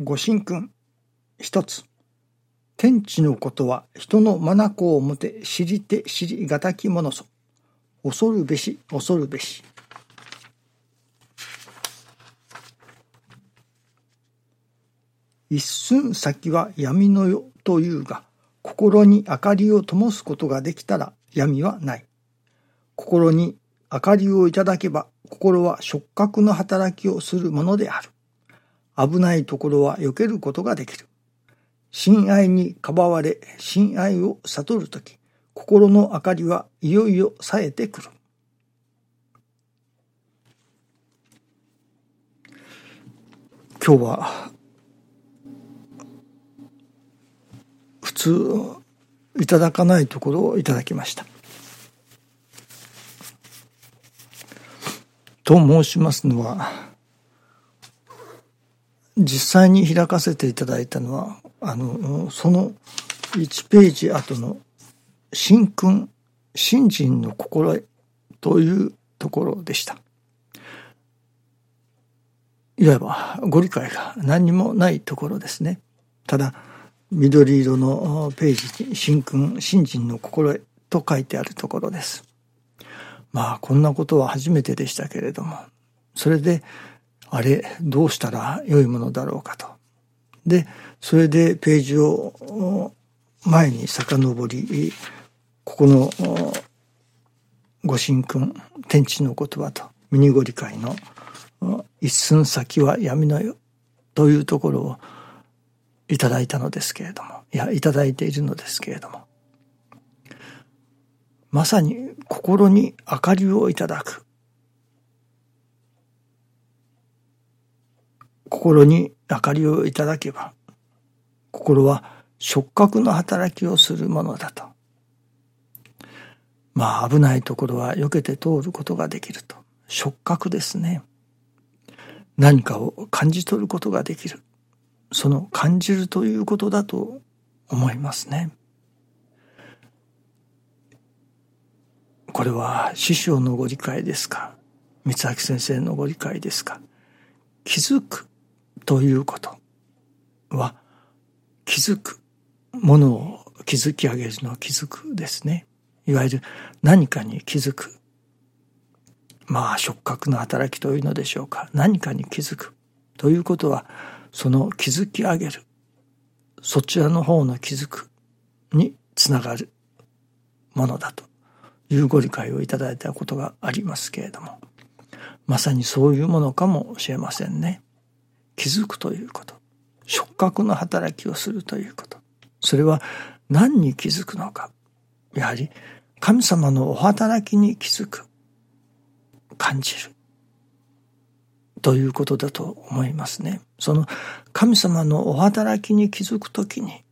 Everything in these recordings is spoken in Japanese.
ご神君。一つ。天地のことは人の眼をもて知りて知りがたきものそ。恐るべし恐るべし。一寸先は闇の世というが、心に明かりを灯すことができたら闇はない。心に明かりをいただけば、心は触覚の働きをするものである。危ないところは避けることができる。親愛にかばわれ、親愛を悟るとき、心の明かりはいよいよ冴えてくる。今日は普通いただかないところをいただきました。と申しますのは実際に開かせていただいたのはあのその1ページ後の「新君新人の心得」というところでした。いわばご理解が何にもないところですね。ただ緑色のページに「新君新人の心得」と書いてあるところです。まあこんなことは初めてでしたけれどもそれであれどうしたら良いものだろうかと。でそれでページを前に遡りここのご神君天地の言葉とミニゴリ会の一寸先は闇のよというところをいただいたのですけれどもいやいただいているのですけれどもまさに心に明かりをいただく心に明かりをいただけば心は触覚の働きをするものだと。まあ危ないところは避けて通ることができると。触覚ですね。何かを感じ取ることができる。その感じるということだと思いますね。これは師匠のご理解ですか？三明先生のご理解ですか？気づくということは気づくものを築き上げるの気づくですね。いわゆる何かに気づく。まあ触覚の働きというのでしょうか。何かに気づくということはその気づき上げるそちらの方の気づくにつながるものだというご理解をいただいたことがありますけれども。まさにそういうものかもしれませんね。気づくということ。触覚の働きをするということ。それは何に気づくのか。やはり神様のお働きに気づく。感じる。ということだと思いますね。その神様のお働きに気づくときに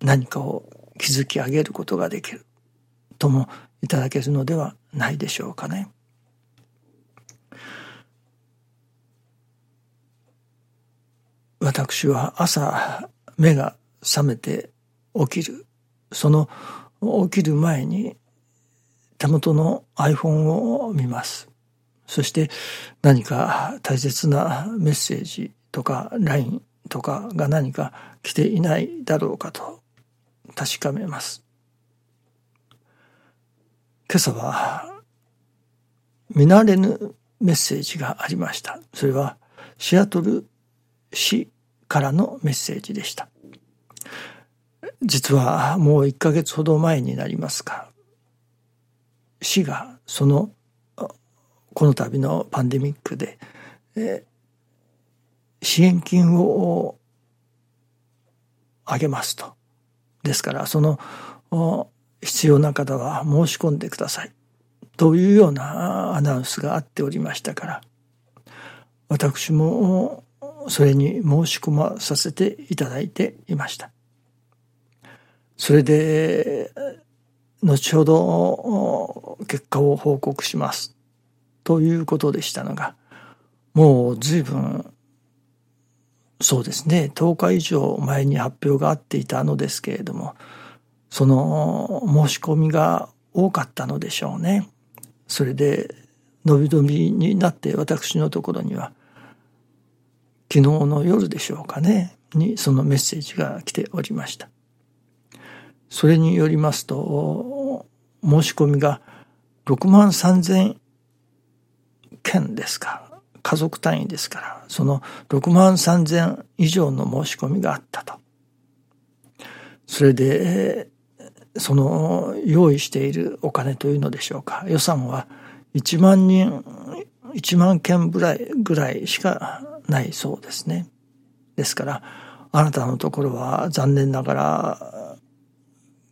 何かを築き上げることができる。ともいただけるのではないでしょうかね。私は朝目が覚めて起きる。その起きる前に手元の iPhone を見ます。そして何か大切なメッセージとか LINE とかが何か来ていないだろうかと確かめます。今朝は見慣れぬメッセージがありました。それはシアトル市からのメッセージでした実はもう1ヶ月ほど前になりますか市がそのこの度のパンデミックで、え、支援金をあげますと。ですから、その必要な方は申し込んでください。というようなアナウンスがあっておりましたから、私もそれに申し込まさせていただいていました。それで、後ほど結果を報告しますということでしたのが、もう随分、そうですね、10日以上前に発表があっていたのですけれども、その申し込みが多かったのでしょうね。それで、伸び伸びになって私のところには、昨日の夜でしょうかね、にそのメッセージが来ておりました。それによりますと、申し込みが6万3千件ですか。家族単位ですから、その6万3千以上の申し込みがあったと。それで、その用意しているお金というのでしょうか。予算は1万人、1万件ぐらいぐらいしかないそうですね。ですから、あなたのところは残念ながら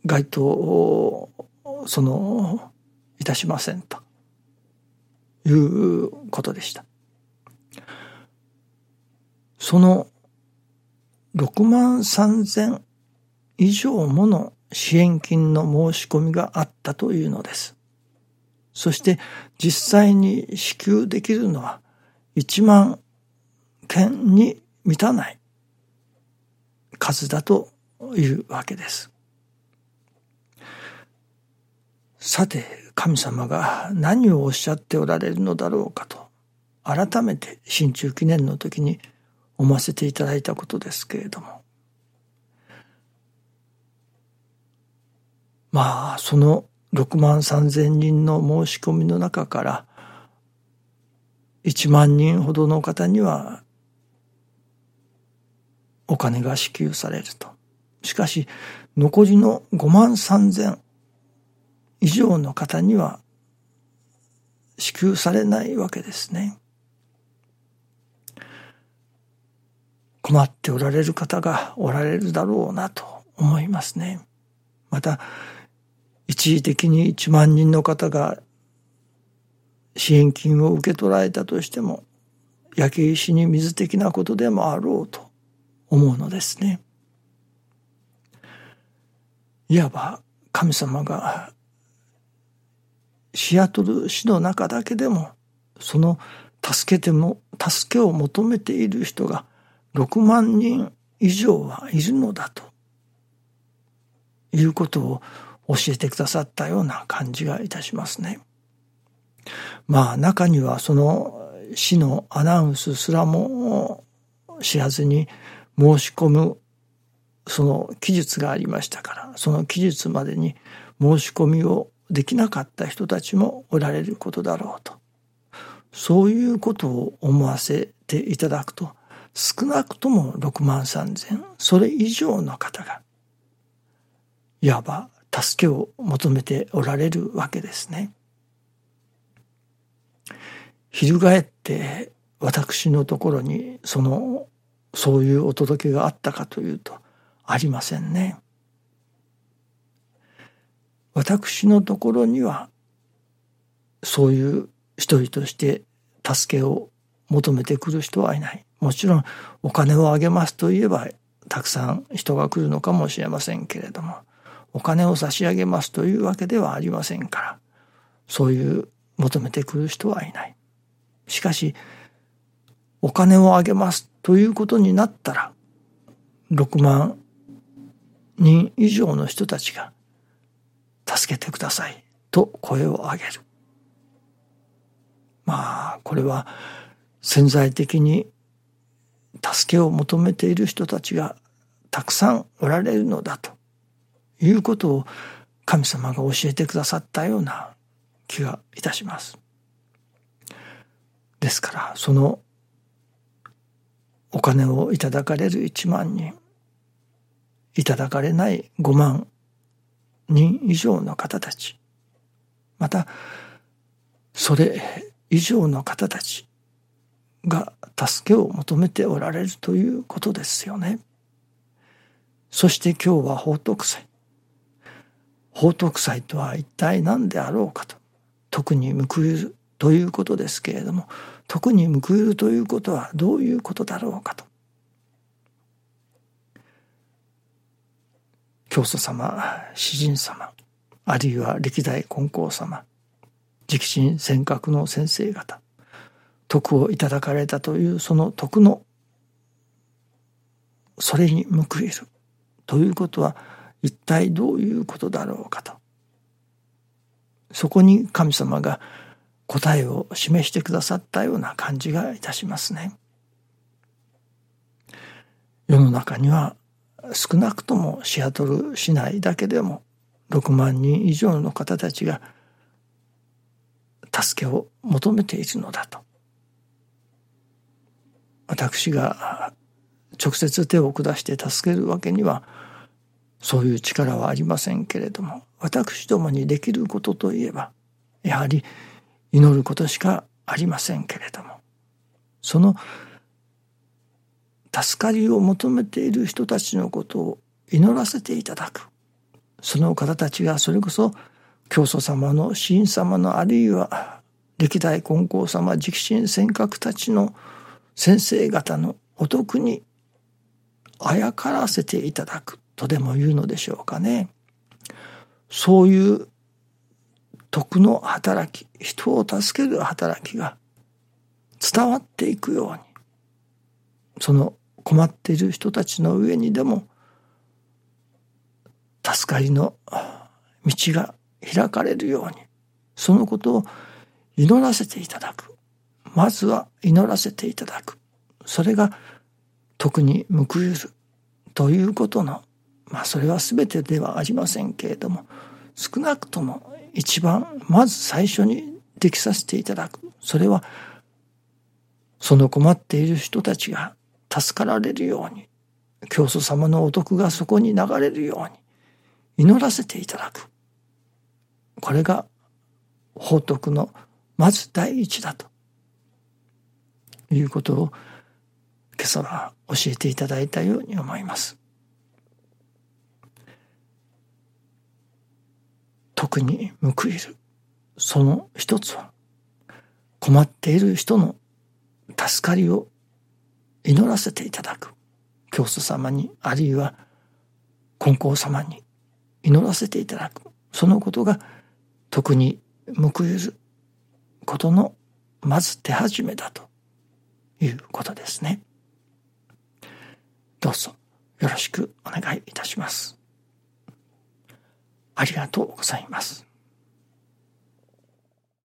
該当をそのいたしませんということでした。その6万3千以上もの支援金の申し込みがあったというのです。そして実際に支給できるのは1万件に満たない数だというわけです。さて神様が何をおっしゃっておられるのだろうかと改めて新中記念の時に思わせていただいたことですけれどもまあその6万3千人の申し込みの中から1万人ほどの方にはお金が支給されると。しかし残りの5万3千以上の方には支給されないわけですね。困っておられる方がおられるだろうなと思いますね。また一時的に1万人の方が支援金を受け取られたとしても焼け石に水的なことでもあろうと思うのですね。いわば神様がシアトル市の中だけでもその助けても助けを求めている人が6万人以上はいるのだということを教えてくださったような感じがいたしますね。まあ中にはその市のアナウンスすらも知らずに申し込むその記述がありましたからその記述までに申し込みをできなかった人たちもおられることだろうとそういうことを思わせていただくと少なくとも6万3千それ以上の方がいわば助けを求めておられるわけですね。翻って私のところにそのそういうお届けがあったかというとありませんね。私のところにはそういう一人として助けを求めてくる人はいない。もちろんお金をあげますといえばたくさん人が来るのかもしれませんけれどもお金を差し上げますというわけではありませんからそういう求めてくる人はいない。しかしお金をあげますということになったら6万人以上の人たちが助けてくださいと声を上げる。まあこれは潜在的に助けを求めている人たちがたくさんおられるのだということを神様が教えてくださったような気がいたします。ですからそのお金をいただかれる1万人いただかれない5万人以上の方たちまたそれ以上の方たちが助けを求めておられるということですよね。そして今日は宝徳祭。宝徳祭とは一体何であろうかと特に報いるということですけれども特に報いるということはどういうことだろうかと。教祖様詩人様あるいは歴代金光様直進尖閣の先生方徳をいただかれたというその徳のそれに報いるということは一体どういうことだろうかと。そこに神様が答えを示してくださったような感じがいたしますね。世の中には少なくともシアトル市内だけでも6万人以上の方たちが助けを求めているのだと私が直接手を下して助けるわけにはそういう力はありませんけれども私どもにできることといえばやはり祈ることしかありませんけれどもその助かりを求めている人たちのことを祈らせていただくその方たちがそれこそ教祖様の神様のあるいは歴代金光様直進尖閣たちの先生方のお得にあやからせていただくとでも言うのでしょうかね。そういう徳の働き、人を助ける働きが伝わっていくように、その困っている人たちの上にでも、助かりの道が開かれるように、そのことを祈らせていただく。まずは祈らせていただく。それが特に報いるということの、まあそれは全てではありませんけれども、少なくとも一番まず最初にできさせていただく。それはその困っている人たちが助かられるように、教祖様のお徳がそこに流れるように祈らせていただく。これが法徳のまず第一だということを今朝は教えていただいたように思います。に報いるその一つは困っている人の助かりを祈らせていただく教祖様にあるいは金光様に祈らせていただくそのことが特に報いることのまず手始めだということですね。どうぞよろしくお願いいたします。ありがとうございます。